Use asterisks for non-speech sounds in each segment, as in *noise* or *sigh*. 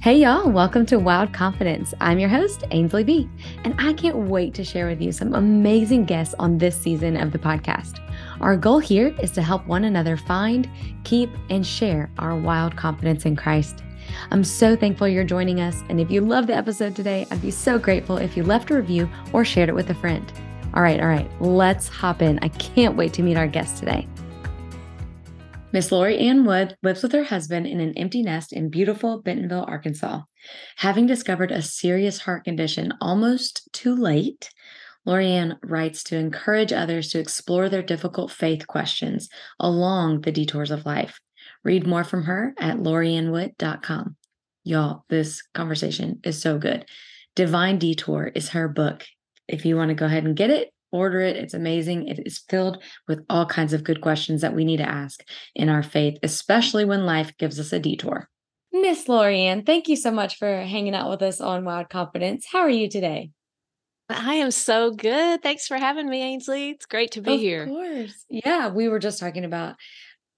Hey, y'all, welcome to Wild Confidence. I'm your host, Ainsley B, and I can't wait to share with you some amazing guests on this season of the podcast. Our goal here is to help one another find, keep, and share our wild confidence in Christ. I'm so thankful you're joining us, and if you love the episode today, I'd be so grateful if you left a review or shared it with a friend. All right, all right, let's hop in. I can't wait to meet our guest today. Miss Lori Ann Wood lives with her husband in an empty nest in beautiful Bentonville, Arkansas. Having discovered a serious heart condition almost too late, Lori Ann writes to encourage others to explore their difficult faith questions along the detours of life. Read more from her at loriannwood.com. Y'all, this conversation is so good. Divine Detour is her book. If you want to go ahead and get it, Order it. It's amazing. It is filled with all kinds of good questions that we need to ask in our faith, especially when life gives us a detour. Miss Lori Ann, thank you so much for hanging out with us on Wild Confidence. How are you today? I am so good. Thanks for having me, Ainsley. It's great to be of here. Of course. Yeah, we were just talking about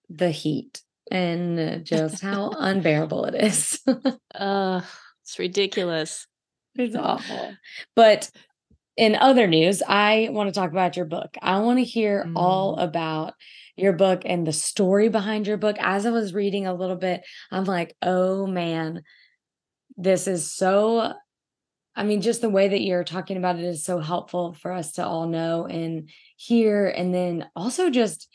the heat and just *laughs* how unbearable it is. *laughs* uh, it's ridiculous. It's awful. But in other news, I want to talk about your book. I want to hear mm. all about your book and the story behind your book. As I was reading a little bit, I'm like, oh man, this is so. I mean, just the way that you're talking about it is so helpful for us to all know and hear. And then also just,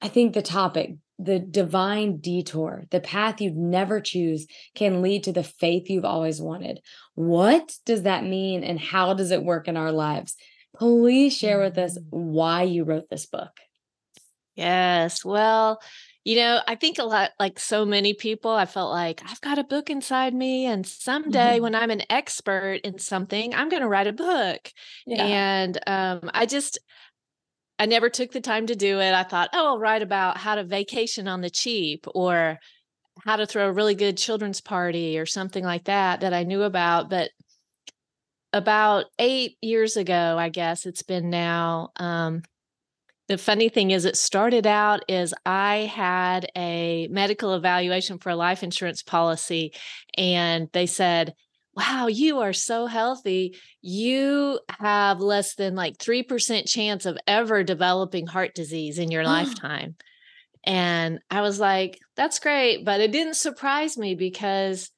I think the topic, the divine detour, the path you'd never choose can lead to the faith you've always wanted. What does that mean and how does it work in our lives? Please share with us mm. why you wrote this book. Yes. Well, you know, I think a lot like so many people, I felt like I've got a book inside me, and someday mm-hmm. when I'm an expert in something, I'm going to write a book. Yeah. And um, I just, I never took the time to do it. I thought, oh, I'll write about how to vacation on the cheap or how to throw a really good children's party or something like that that I knew about. But about eight years ago, I guess it's been now. Um, the funny thing is, it started out as I had a medical evaluation for a life insurance policy, and they said, wow, you are so healthy. You have less than like 3% chance of ever developing heart disease in your lifetime. And I was like, that's great. But it didn't surprise me because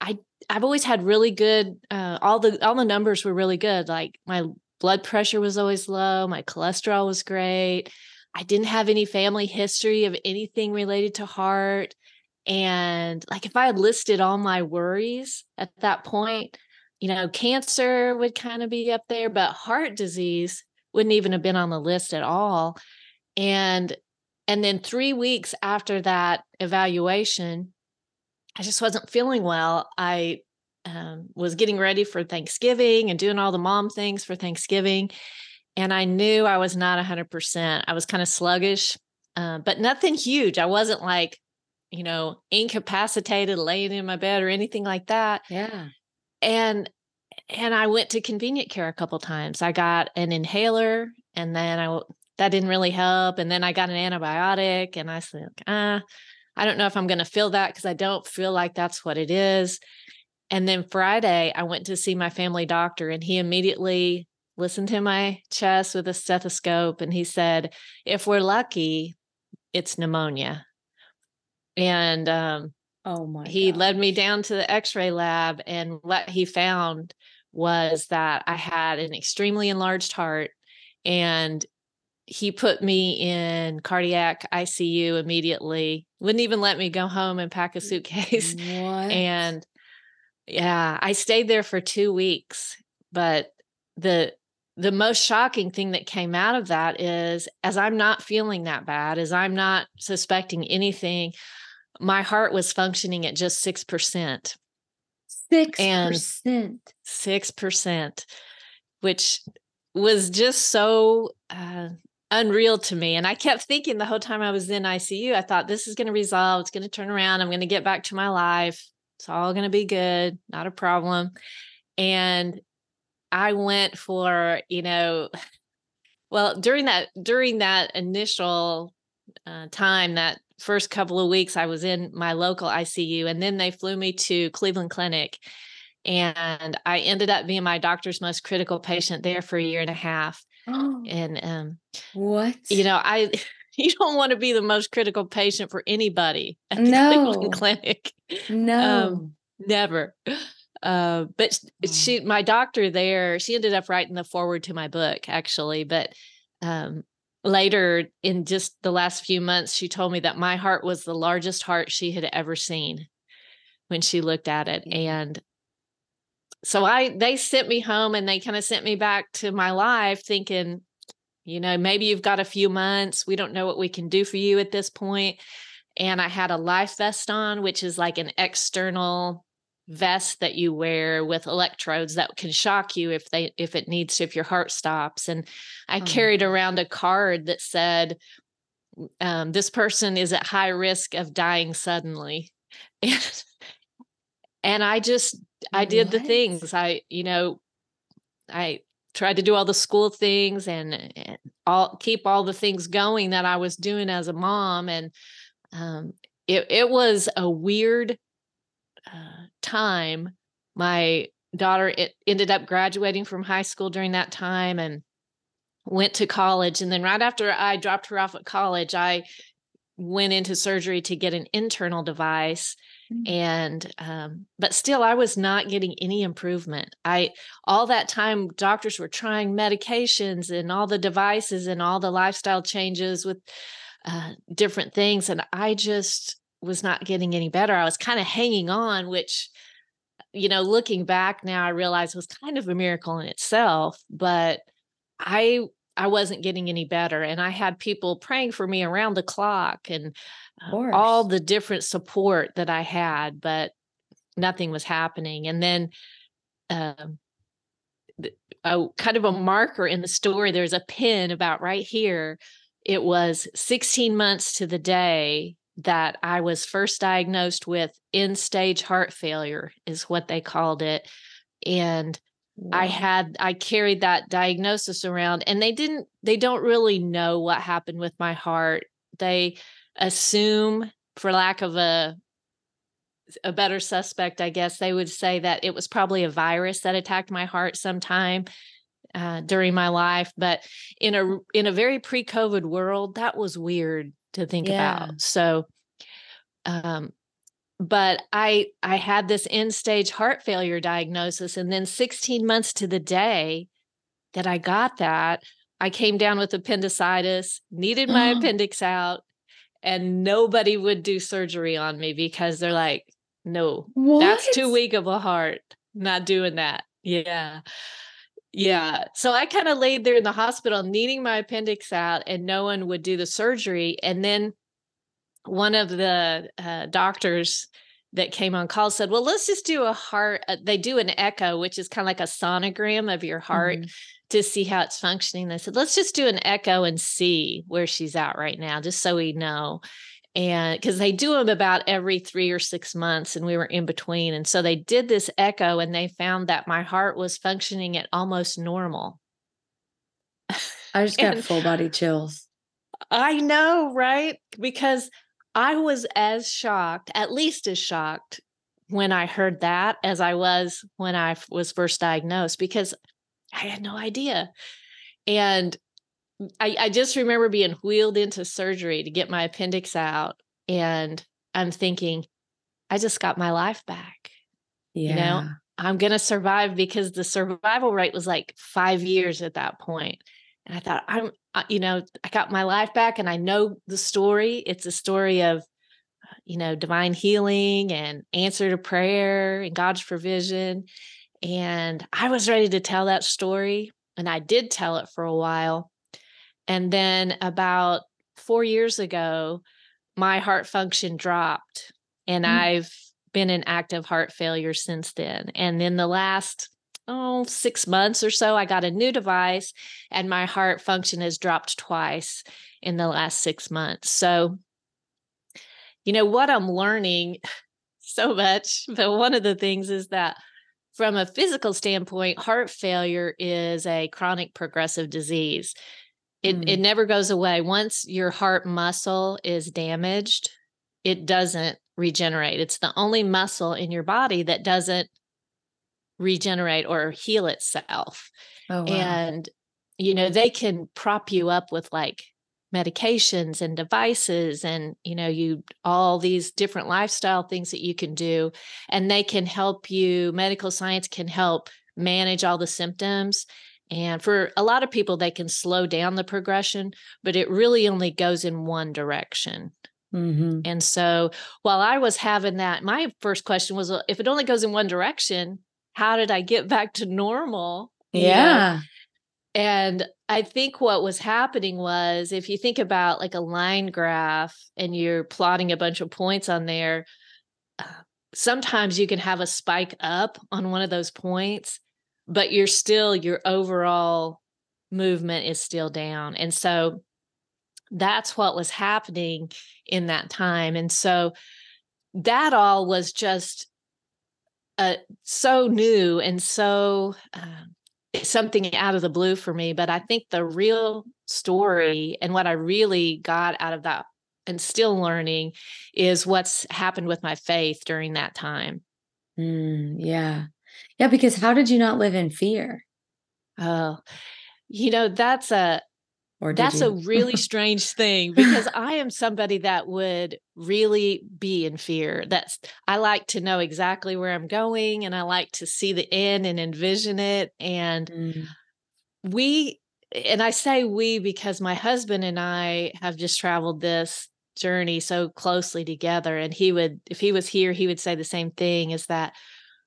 I, I've always had really good, uh, all the, all the numbers were really good. Like my blood pressure was always low. My cholesterol was great. I didn't have any family history of anything related to heart. And like if I had listed all my worries at that point, you know, cancer would kind of be up there, but heart disease wouldn't even have been on the list at all. And and then 3 weeks after that evaluation, I just wasn't feeling well. I um, was getting ready for Thanksgiving and doing all the mom things for Thanksgiving. And I knew I was not 100%. I was kind of sluggish, uh, but nothing huge. I wasn't like you know, incapacitated, laying in my bed or anything like that. Yeah. And and I went to convenient care a couple times. I got an inhaler and then I that didn't really help. And then I got an antibiotic and I said, ah, I don't know if I'm going to feel that because I don't feel like that's what it is. And then Friday, I went to see my family doctor and he immediately listened to my chest with a stethoscope and he said, if we're lucky, it's pneumonia and um, oh my he gosh. led me down to the x-ray lab and what he found was that i had an extremely enlarged heart and he put me in cardiac icu immediately wouldn't even let me go home and pack a suitcase *laughs* what? and yeah i stayed there for two weeks but the the most shocking thing that came out of that is as i'm not feeling that bad as i'm not suspecting anything my heart was functioning at just 6%. 6%. 6%, which was just so uh, unreal to me. And I kept thinking the whole time I was in ICU, I thought this is going to resolve. It's going to turn around. I'm going to get back to my life. It's all going to be good, not a problem. And I went for, you know, well, during that during that initial uh, time that first couple of weeks I was in my local ICU and then they flew me to Cleveland Clinic and I ended up being my doctor's most critical patient there for a year and a half. Oh, and um what? You know, I *laughs* you don't want to be the most critical patient for anybody at the no. Cleveland Clinic. No. Um, never. Uh, but oh. she, my doctor there, she ended up writing the foreword to my book actually. But um, later in just the last few months, she told me that my heart was the largest heart she had ever seen when she looked at it. Mm. And so I, they sent me home and they kind of sent me back to my life thinking, you know, maybe you've got a few months. We don't know what we can do for you at this point. And I had a life vest on, which is like an external vest that you wear with electrodes that can shock you if they if it needs to if your heart stops and i oh. carried around a card that said um, this person is at high risk of dying suddenly *laughs* and, and i just i did what? the things i you know i tried to do all the school things and, and all keep all the things going that i was doing as a mom and um, it, it was a weird uh, time, my daughter it ended up graduating from high school during that time and went to college. And then right after I dropped her off at college, I went into surgery to get an internal device mm-hmm. and um, but still i was not getting any improvement i all that time doctors were trying medications and all the devices and all the lifestyle changes with uh, different things and i just was not getting any better. I was kind of hanging on, which, you know, looking back now, I realize was kind of a miracle in itself. But I I wasn't getting any better, and I had people praying for me around the clock, and uh, all the different support that I had, but nothing was happening. And then, um, a kind of a marker in the story. There's a pin about right here. It was 16 months to the day that I was first diagnosed with end stage heart failure, is what they called it. And wow. I had, I carried that diagnosis around, and they didn't, they don't really know what happened with my heart. They assume, for lack of a, a better suspect, I guess they would say that it was probably a virus that attacked my heart sometime uh, during my life. But in a in a very pre-COVID world, that was weird to think yeah. about. So um but I I had this end stage heart failure diagnosis and then 16 months to the day that I got that, I came down with appendicitis, needed my appendix out, and nobody would do surgery on me because they're like, no, what? that's too weak of a heart. Not doing that. Yeah. Yeah. So I kind of laid there in the hospital needing my appendix out and no one would do the surgery. And then one of the uh, doctors that came on call said, well, let's just do a heart. Uh, they do an echo, which is kind of like a sonogram of your heart mm-hmm. to see how it's functioning. They said, let's just do an echo and see where she's at right now, just so we know and because they do them about every three or six months and we were in between and so they did this echo and they found that my heart was functioning at almost normal. I just *laughs* got full body chills. I know right? Because i was as shocked at least as shocked when i heard that as i was when i was first diagnosed because i had no idea. And I, I just remember being wheeled into surgery to get my appendix out. And I'm thinking, I just got my life back. Yeah. You know, I'm going to survive because the survival rate was like five years at that point. And I thought, I'm, uh, you know, I got my life back and I know the story. It's a story of, you know, divine healing and answer to prayer and God's provision. And I was ready to tell that story. And I did tell it for a while. And then about four years ago, my heart function dropped, and mm. I've been in active heart failure since then. And in the last oh, six months or so, I got a new device, and my heart function has dropped twice in the last six months. So, you know, what I'm learning *laughs* so much, but one of the things is that from a physical standpoint, heart failure is a chronic progressive disease It mm. it never goes away. Once your heart muscle is damaged, it doesn't regenerate. It's the only muscle in your body that doesn't regenerate or heal itself. Oh, wow. And you know, they can prop you up with like medications and devices and you know you all these different lifestyle things that you can do and they can help you medical science can help manage all the symptoms and for a lot of people they can slow down the progression but it really only goes in one direction. Mm-hmm. and so while i was having that my first question was if it only goes in one direction how did i get *laughs* back to normal? yeah. And I think what was happening was if you think about like a line graph and you're plotting a bunch of points on there, uh, sometimes you can have a spike up on one of those points, but you're still, your overall movement is still down. And so that's what was happening in that time. And so that all was just uh, so new and so. Uh, something out of the blue for me. But I think the real story and what I really got out of that and still learning is what's happened with my faith during that time. Mm, yeah. Yeah. Because how did you not live in fear? Oh, you know, that's a That's you? a really strange thing because I am somebody that would really be in fear. That's I like to know exactly where I'm going and I like to see the end and envision it and mm. we and I say we because my husband and I have just traveled this journey so closely together and he would if he was here he would say the same thing is that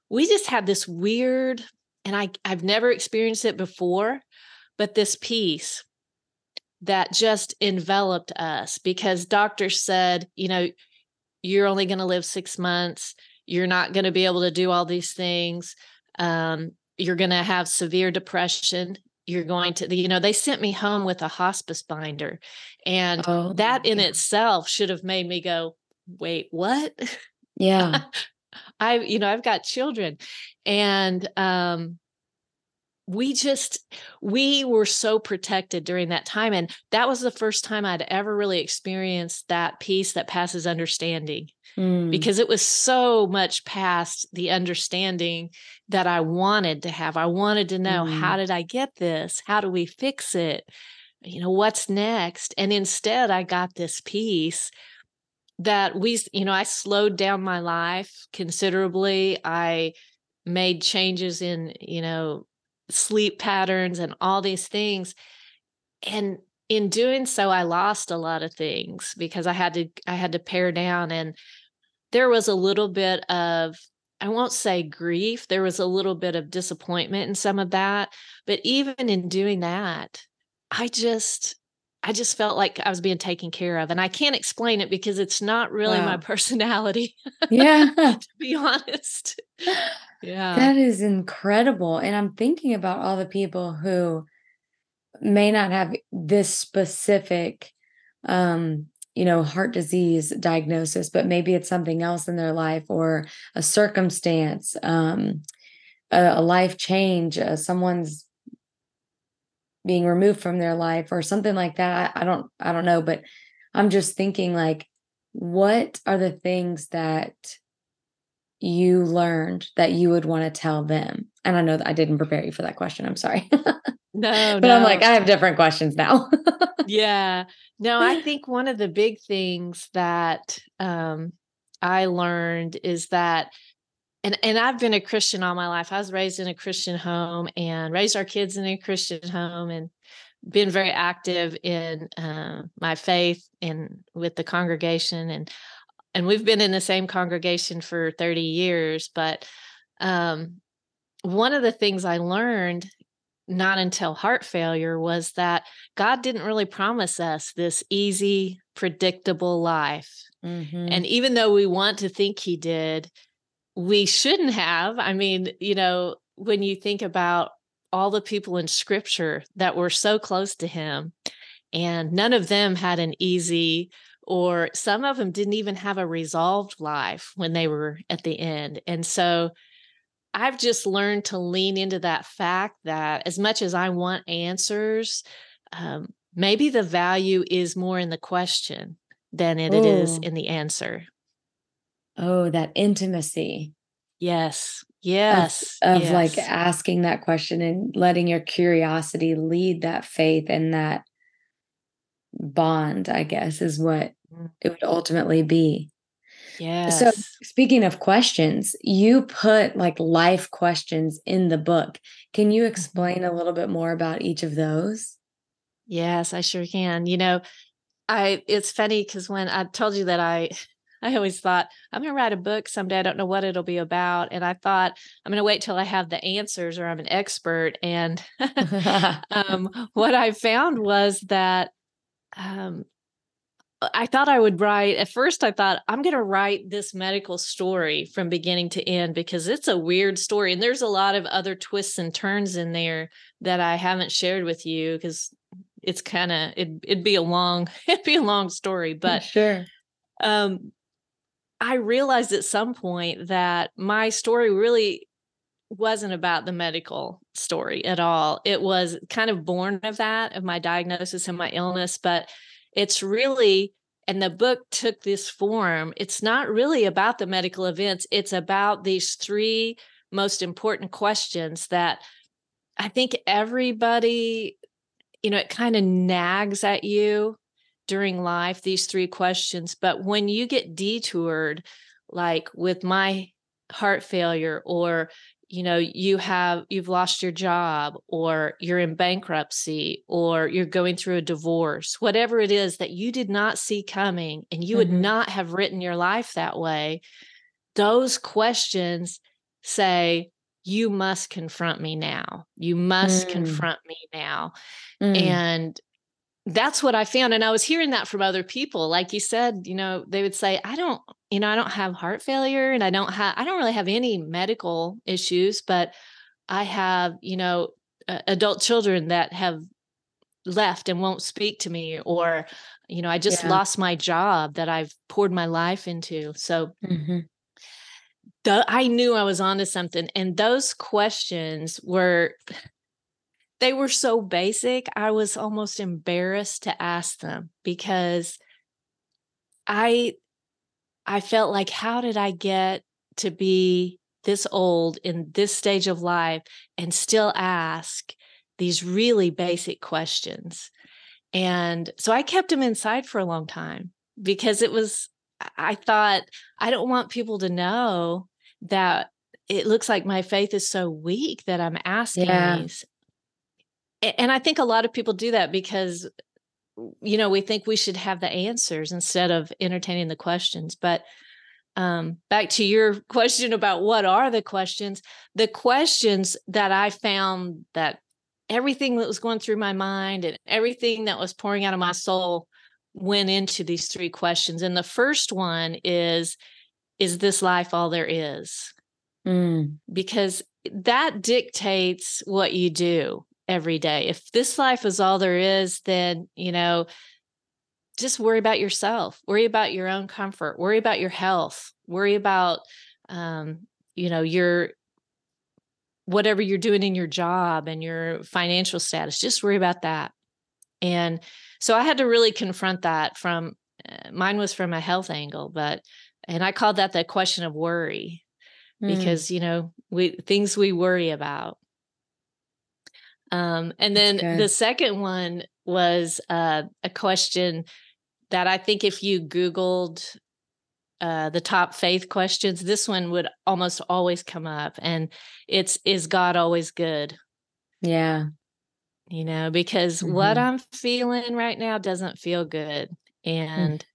we just had this weird and I I've never experienced it before but this peace that just enveloped us because doctors said, you know, you're only going to live six months. You're not going to be able to do all these things. Um, you're going to have severe depression. You're going to, you know, they sent me home with a hospice binder. And oh, that in yeah. itself should have made me go, wait, what? *laughs* Yeah. I, you know, I've got children. And um, we just we were so protected during that time and that was the first time i'd ever really experienced that peace that passes understanding mm. because it was so much past the understanding that i wanted to have i wanted to know mm. how did i get this how do we fix it you know what's next and instead i got this peace that we you know i slowed down my life considerably i made changes in you know sleep patterns and all these things and in doing so i lost a lot of things because i had to i had to pare down and there was a little bit of i won't say grief there was a little bit of disappointment in some of that but even in doing that i just i just felt like i was being taken care of and i can't explain it because it's not really wow. my personality yeah *laughs* to be honest yeah. That is incredible. And I'm thinking about all the people who may not have this specific um you know heart disease diagnosis but maybe it's something else in their life or a circumstance um a, a life change uh, someone's being removed from their life or something like that I, don't i don't know but i'm just thinking like what are the things that you learned that you would want to tell them? And I know that I didn't prepare you for that question. I'm sorry. *laughs* no, but no. I'm like, I have different questions now. *laughs* yeah. No, I *laughs* think one of the big things that um, I learned is that and and I've been a Christian all my life. I was raised in a Christian home and raised our kids in a Christian home and been very active in uh, my faith and with the congregation and and we've been in the same congregation for 30 years but um, one of the things i learned not until heart failure was that god didn't really promise us this easy predictable life mm-hmm. and even though we want to think he did we shouldn't have i mean you know when you think about all the people in scripture that were so close to him and none of them had an easy or some of them didn't even have a resolved life when they were at the end. And so I've just learned to lean into that fact that as much as I want answers, um, maybe the value is more in the question than it, it is in the answer. Oh, that intimacy. Yes. Yes. Of, of yes. like asking that question and letting your curiosity lead that faith and that bond, I guess, is what mm. it would ultimately be. Yes. So, speaking of questions, you put like life questions in the book. Can you mm-hmm. explain a little bit more about each of those? Yes, I sure can. You know, I it's funny because when I told you that I I always thought I'm going to write a book someday. I don't know what it'll be about, and I thought I'm going to wait till I have the answers or I'm an expert. And *laughs* *laughs* um, what I found was that um, I thought I would write. At first, I thought I'm going to write this medical story from beginning to end because it's a weird story, and there's a lot of other twists and turns in there that I haven't shared with you because it's kind of it, it'd be a long *laughs* it'd be a long story but sure um i realized at some point that my story really wasn't about the medical story at all. It was kind of born of that of my diagnosis and my illness but it's really and the book took this form it's not really about the medical events it's about these three most important questions that I think everybody you know, it kind of nags at you during life, these three questions. But when you get detoured, like with my heart failure, or you know you have you've lost your job or you're in bankruptcy or you're going through a divorce whatever it is that you did not see coming and you mm-hmm. would not have written your life that way those questions say you must confront me now. You must mm. confront me now. Mm. And that's what I found. And I was hearing that from other people. Like you said, you know, they would say, I don't, you know, I don't have heart failure and I don't have, I don't really have any medical issues, but I have, you know, uh, adult children that have left and won't speak to me or you know i just yeah. lost my job that i've poured my life into so mm-hmm the, I knew I was onto something. And those questions were, they were so basic. I was almost embarrassed to ask them because I, I felt like, how did I get to be this old in this stage of life and still ask these really basic questions? And so I kept them inside for a long time because it was, I thought, I don't want people to know that it looks like my faith is so weak that I'm asking yeah. these. And I think a lot of people do that because, you know, we think we should have the answers instead of entertaining the questions. But um, back to your *laughs* question about what are the questions, the questions that I found that everything that was going through my mind and everything that was pouring out of my soul went into these three questions. And the first one is is this life all there is? Mm. Because that dictates what you do every day. If this life is all there is, then, you know, just worry about yourself, worry about your own comfort, worry about your health, worry about, um, you know, your whatever you're doing in your job and your financial status, just worry about that. And so I had to really confront that from uh, mine was from a health angle, but and i called that the question of worry mm. because you know we things we worry about um and then the second one was uh, a question that i think if you googled uh, the top faith questions this one would almost always come up and it's is god always good yeah you know because mm-hmm. what i'm feeling right now doesn't feel good mm. and mm.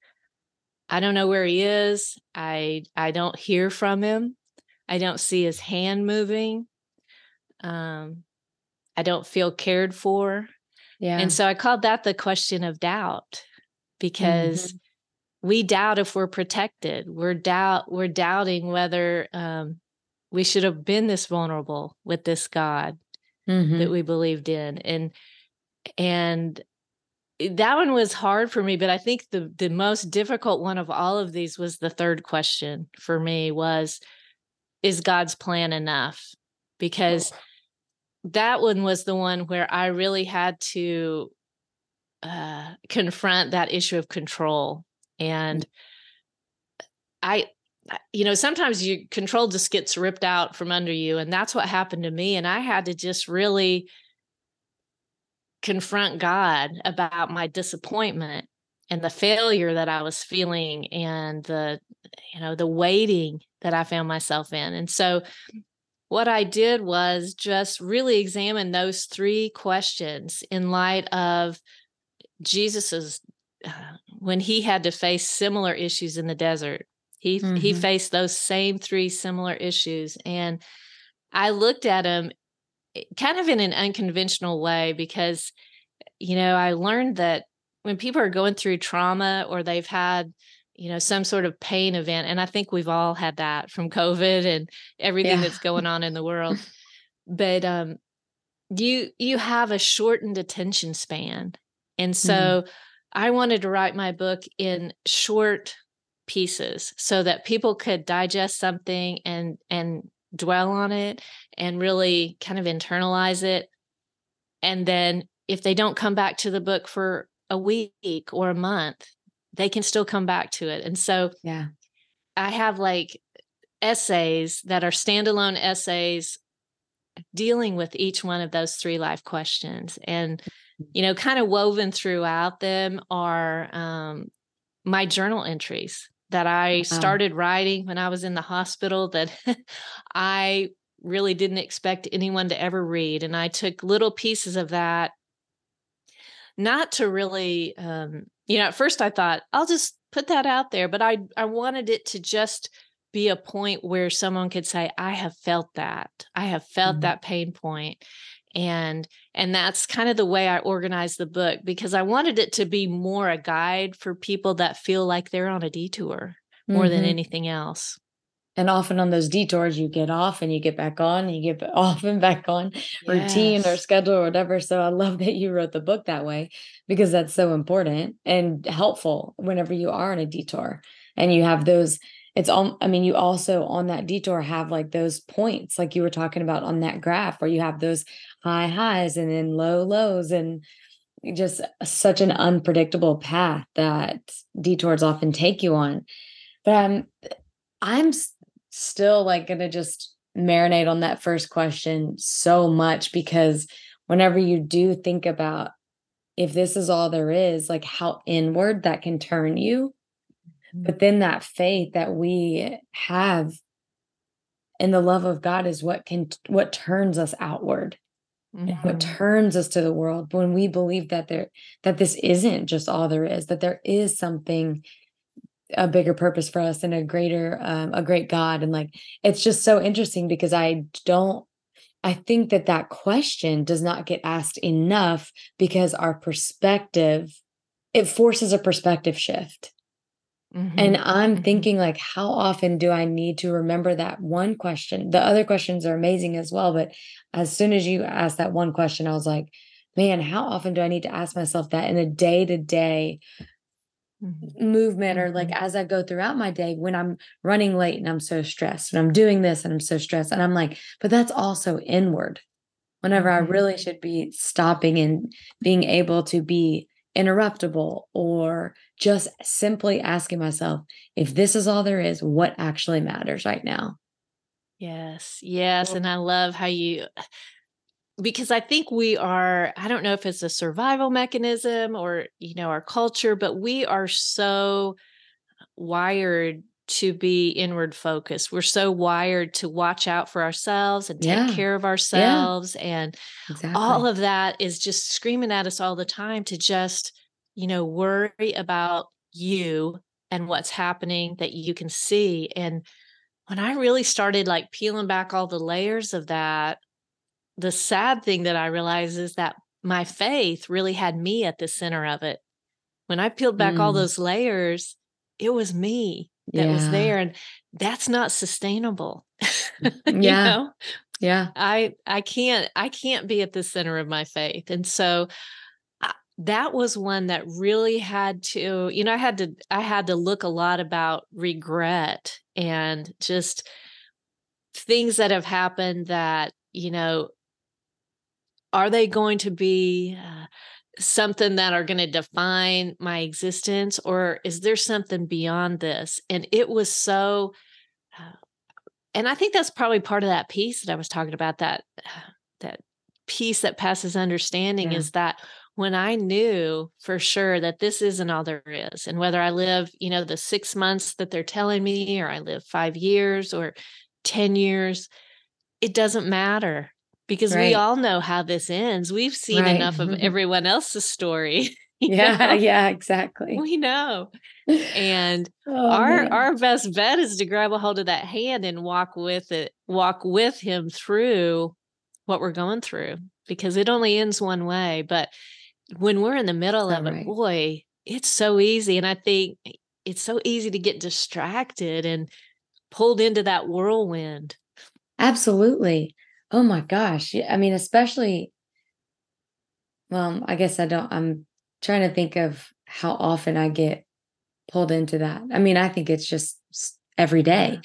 I don't know where he is. I I don't hear from him. I don't see his hand moving. Um, I don't feel cared for. Yeah. And so I called that the question of doubt because mm-hmm. we doubt if we're protected. We're doubt we're doubting whether um, we should have been this vulnerable with this God mm-hmm. that we believed in. And and that one was hard for me but i think the the most difficult one of all of these was the third question for me was is god's plan enough because that one was the one where i really had to uh, confront that issue of control. And I, you know, sometimes you control just gets ripped out from under you. And that's what happened to me. And I had to just really confront God about my disappointment and the failure that I was feeling and the, you know, the waiting that I found myself in. And so what I did was just really examine those three questions in light of Jesus's uh, when he had to face similar issues in the desert. He mm-hmm. he faced those same three similar issues and I looked at him eh, kind of in an unconventional way because you know, I learned that when people are going through trauma or they've had you know some sort of pain event and i think we've all had that from covid and everything yeah. that's going on in the world *laughs* but um you you have a shortened attention span and so mm-hmm. i wanted to write my book in short pieces so that people could digest something and and dwell on it and really kind of internalize it and then if they don't come back to the book for a week or a month they can still come back to it. And so yeah. I have like essays that are standalone essays dealing with each one of those three life questions and you know kind of woven throughout them are um, my journal entries that I started writing when I was in the hospital that *laughs* I really didn't expect anyone to ever read and I took little pieces of that not to really um, you know, at first I thought I'll just put that out there, but I I wanted it to just be a point where someone could say I have felt that. I have felt mm-hmm. that pain. And and that's kind of the way I organized the book because I wanted it to be more a guide for people that feel like they're on a detour more mm-hmm. than anything else and often on those detours you get off and you get back on and you get *laughs* off and back on yes. routine or schedule or whatever so i love that you wrote the book that way because that's so important and helpful whenever you are on a detour and you have those it's all i mean you also on that detour have like those points like you were talking about on that graph where you have those high highs and then low lows and just such an unpredictable path that detours often take you on but um i'm still like going to just marinate on that first question so much because whenever you do think about if this is all there is, like how inward that can turn you. Mm-hmm. But then that faith that we have in the love of God is what can what turns us outward. Mm-hmm. What turns us to the world when we believe that there that this isn't just all there is, that there is something a bigger purpose for us and a greater um, a great god and like it's just so interesting because i don't i think that that question does not get asked enough because our perspective it forces a perspective shift mm-hmm. and i'm mm-hmm. thinking like how often do i need to remember that one question the other questions are amazing as well but as soon as you ask that one question i was like man how often do i need to ask myself that in a day to day mm-hmm. movement or like mm-hmm. as I go throughout my day when I'm running late and I'm so stressed and I'm doing this and I'm so stressed and I'm like but that's also inward whenever mm-hmm. I really should be stopping and being able to be interruptible or just simply asking myself if this is all there is what actually matters right now yes yes and I love how you because I think we are, I don't know if it's a survival mechanism or, you know, our culture, but we are so wired to be inward focused. We're so wired to watch out for ourselves and take yeah. care of ourselves. Yeah. And exactly. all of that is just screaming at us all the time to just, you know, worry about you and what's happening that you can see. And when I really started like peeling back all the layers of that, the sad thing that I realized is that my faith really had me at the center of it. When I peeled back mm. all those layers, it was me that yeah. was there and that's not sustainable. *laughs* Mm, yeah. Know? Yeah. I I can't I can't be at the center of my faith. And so uh, that was one that really had to, you know, I had to I had to look a lot about regret and just things that have happened that, you know, are they going to be uh, something that are going to define my existence or is there something beyond this and it was so uh, and i think that's probably part of that peace that i was talking about that *sighs* that peace that passes understanding yeah. is that when i knew for sure that this isn't all there is and whether i live you know the 6 months that they're telling me or i live 5 years or 10 years it doesn't matter because right. we all know how this ends. We've seen right. enough of mm-hmm. everyone else's story. *laughs* yeah, know? yeah, exactly. We know. And *laughs* oh, our man. our best bet is to grab a hold of that hand and walk with it, walk with him through what we're going through because it only ends one way, but when we're in the middle of right. it, boy, it's so easy and I think it's so easy to get distracted and pulled into that whirlwind. Absolutely. Oh my gosh. I mean, especially, well, I guess I don't, I'm trying to think of how often I get pulled into that. I mean, I think it's just every day.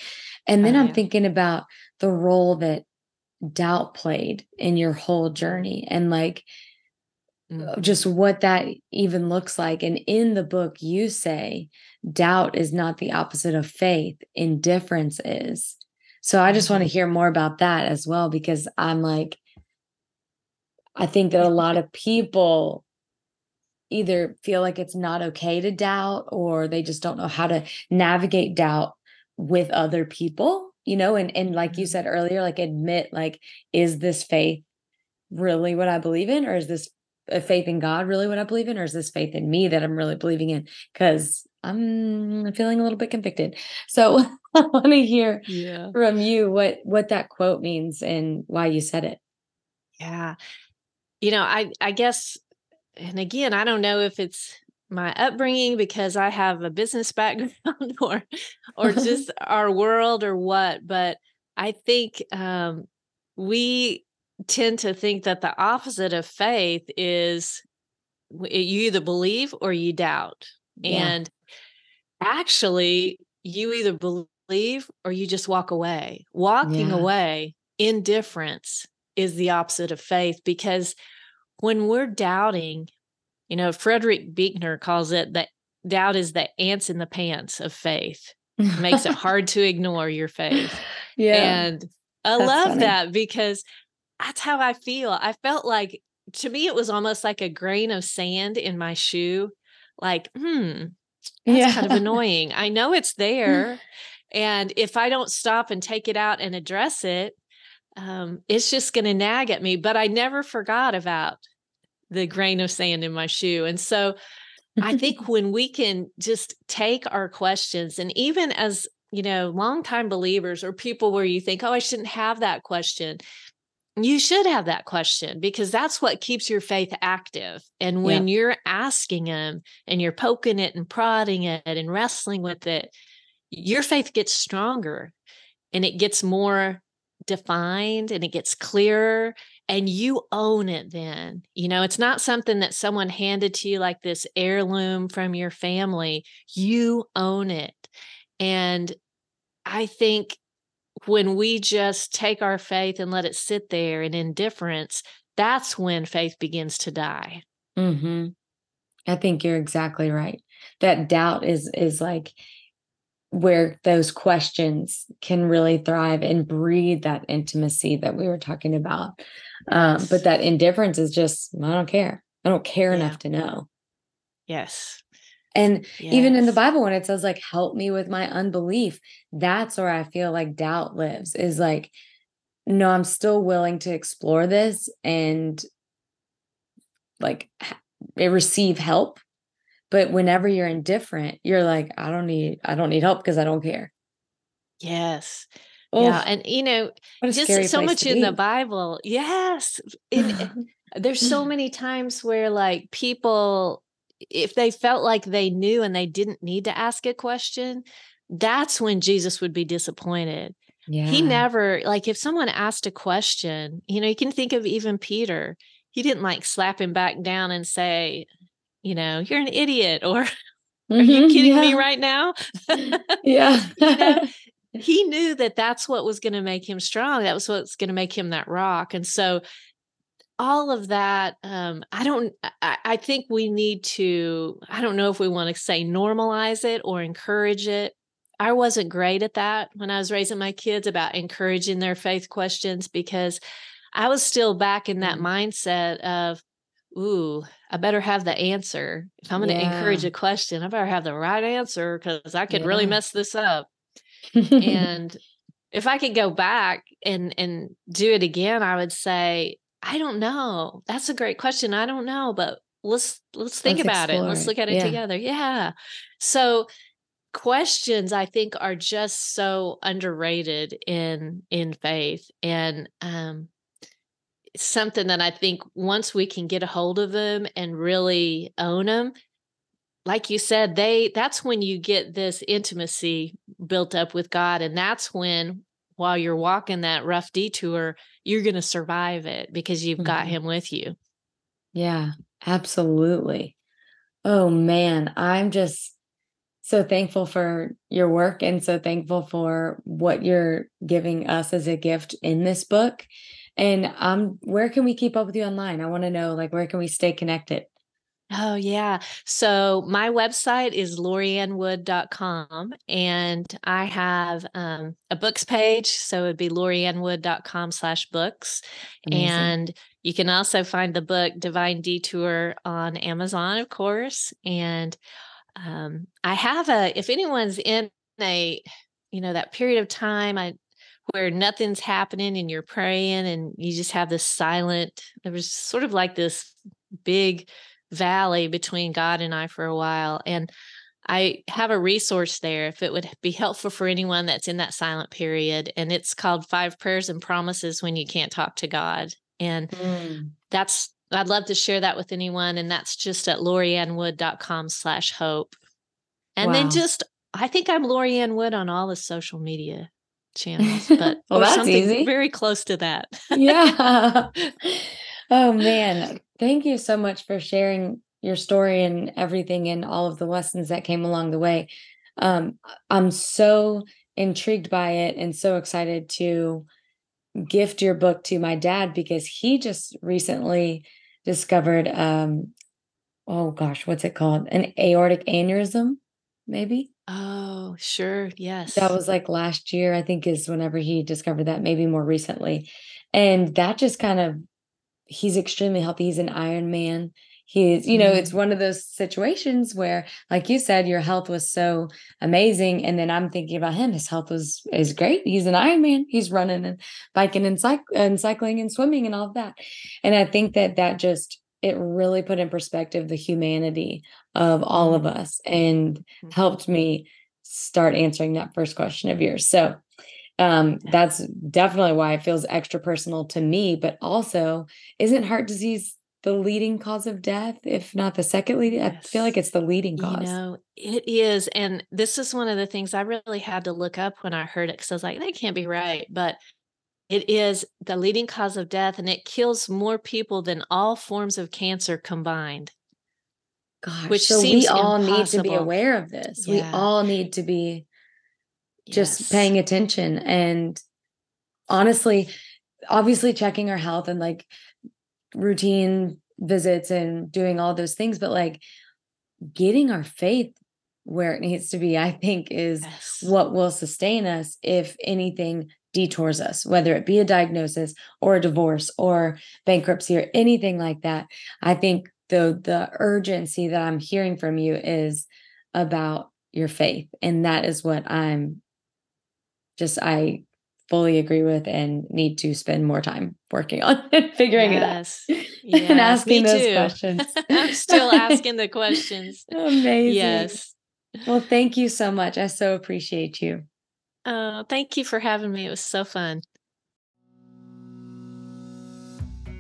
And then oh, I'm thinking about the role that doubt played in your whole journey and like mm-hmm. just what that even looks like. And in the book, you say doubt is not the opposite of faith, indifference is. So I just want to mm-hmm. hear more about that as well, because I'm like, I think that a lot of people either feel like it's not okay to doubt or they just don't know how to navigate doubt with other people, you know, and and like you mm-hmm. said earlier, like admit like is this faith really what I believe in or is this a faith in God really what I believe in or is this faith in me that I'm really believing in cuz I'm feeling a little bit convicted. So *laughs* I want to hear yeah. from you what what that quote means and why you said it. Yeah. You know, I I guess and again, I don't know if it's my upbringing because I have a business *laughs* background or or *laughs* just our world or what, but I think um we tend to think that the opposite of faith is eh, you either believe or you doubt. Yeah. And actually you either believe or you just walk away. Walking yeah. away, indifference is the opposite of faith because when we're doubting, you know, Frederick Buechner calls it that doubt is the ants in the pants of faith. It makes it *laughs* hard to ignore your faith. Yeah. And I love funny. that because that's how I feel. I felt like to me it was almost like a grain of sand in my shoe. Like, hmm, that's yeah. kind of *laughs* annoying. I know it's there. and if I don't stop and take it out and address it, um, it's just going to nag at me. But I never forgot about the grain of sand in my shoe. And so I think *laughs* when we can just take our questions and even as you know, longtime believers or people where you think, oh, I shouldn't have that question you should have that question because that's what keeps your faith active. And when yeah. you're asking them and you're poking it and prodding it and wrestling with it, your faith gets stronger and it gets more defined and it gets clearer and you own it then. You know, it's not something that someone handed to you like this heirloom from your family. You own it. And I think when we just take our faith and let it sit there in indifference, that's when faith begins to die. Mm-hmm. I think you're exactly right. That doubt is is like where those questions can really thrive and breed that intimacy that we were talking about. Um, but that indifference is just, I don't care. I don't care yeah. enough to know. Yes. And yes. even in the Bible, when it says, like, help me with my unbelief, that's where I feel like doubt lives is like, no, I'm still willing to explore this and like eh, receive help. But whenever you're indifferent, you're like, I don't need, I don't need help because I don't care. Yes. yeah. And, you know, just so much in be. the Bible. Yes. *laughs* There's so mm-hmm. many times where like people if they felt like they knew and they didn't need to ask a question, that's when Jesus would be disappointed. Yeah. He never, like, if someone asked a question, you know, you can think of even Peter, he didn't like slap him back down and say, you know, you're an idiot or *laughs* are you mm-hmm, kidding yeah. me right now? *laughs* yeah. you know, *laughs* he knew that that's what was going to make him strong. That was what's going to make him that rock. And so all of that um, i don't I, I, think we need to i don't know if we want to say normalize it or encourage it i wasn't great at that when i was raising my kids about encouraging their faith questions because i was still back in that mm-hmm. mindset of ooh i better have the answer if i'm going to yeah. encourage a question i better have the right answer because i could yeah. really mess this up *laughs* and if i could go back and and do it again i would say I don't know. That's a great question. I don't know, but let's let's think let's about it. Let's look at it yeah. together. Yeah. So questions I think are just so underrated in in faith and um something that I think once we can get a hold of them and really own them like you said they that's when you get this intimacy built up with God and that's when while you're walking that rough detour, you're going to survive it because you've mm-hmm. got him with you. Yeah, absolutely. Oh man, I'm just so thankful for your work and so thankful for what you're giving us as a gift in this book. And um where can we keep up with you online? I want to know like where can we stay connected? Oh, yeah. So my website is loriannwood.com and I have um, a books page. So it'd be loriannwood.com slash books. Amazing. And you can also find the book Divine Detour on Amazon, of course. And um, I have a, if anyone's in a, you know, that period of time, I, where nothing's happening and you're praying and you just have this silent, there was sort of like this big valley between God and I for a while. And I have a resource there if it would be helpful for anyone that's in that silent period. And it's called Five Prayers and Promises When You Can't Talk to God. And mm. that's, I'd love to share that with anyone. And that's just at loriannwood.com slash hope. And wow. then just, I think I'm Lori Ann Wood on all the social media channels, *laughs* but well, that's something easy. very close to that. yeah. *laughs* Oh man, thank you so much for sharing your story and everything and all of the lessons that came along the way. Um, I'm so intrigued by it and so excited to gift your book to my dad because he just recently discovered um oh gosh, what's it called? An aortic aneurysm, maybe? Oh, sure. Yes. That was like last year, I think, is whenever he discovered that, maybe more recently. And that just kind of he's extremely healthy. He's an Iron Man. He's, you know, mm-hmm. it's one of those situations where, like you said, your health was so amazing. And then I'm thinking about him. His health was is great. He's an Iron Man. He's running and biking and, cyc- and cycling and swimming and all of that. And I think that that just it really put in perspective the humanity of all of mm-hmm. us and mm-hmm. helped me start answering that first question of yours. So um, that's definitely why it feels extra personal to me. But also, isn't heart disease the leading cause of death, if not the second leading? Yes. I feel like it's the leading cause. You know, it is. And this is one of the things I really had to look up when I heard it because I was like, that can't be right. But it is the leading cause of death, and it kills more people than all forms of cancer combined. Gosh, which so we all impossible. need to be aware of this. Yeah. We all need to be just yes. paying attention and honestly obviously checking our health and like routine visits and doing all those things but like getting our faith where it needs to be i think is yes. what will sustain us if anything detours us whether it be a diagnosis or a divorce or bankruptcy or anything like that i think the the urgency that i'm hearing from you is about your faith and that is what i'm just I fully agree with and need to spend more time working on *laughs* and figuring yes. it out yes. *laughs* and asking those too. questions. *laughs* I'm still asking the questions. Amazing. Yes. Well, thank you so much. I so appreciate you. Oh, thank you for having me. It was so fun.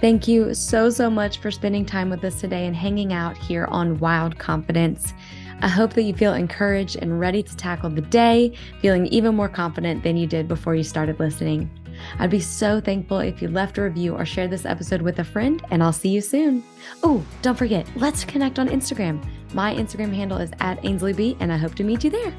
Thank you so, so much for spending time with us today and hanging out here on Wild Confidence. I hope that you feel encouraged and ready to tackle the day, feeling even more confident than you did before you started listening. I'd be so thankful if you left a review or shared this episode with a friend, and I'll see you soon. Oh, don't forget, let's connect on Instagram. My Instagram handle is at AinsleyB, and I hope to meet you there.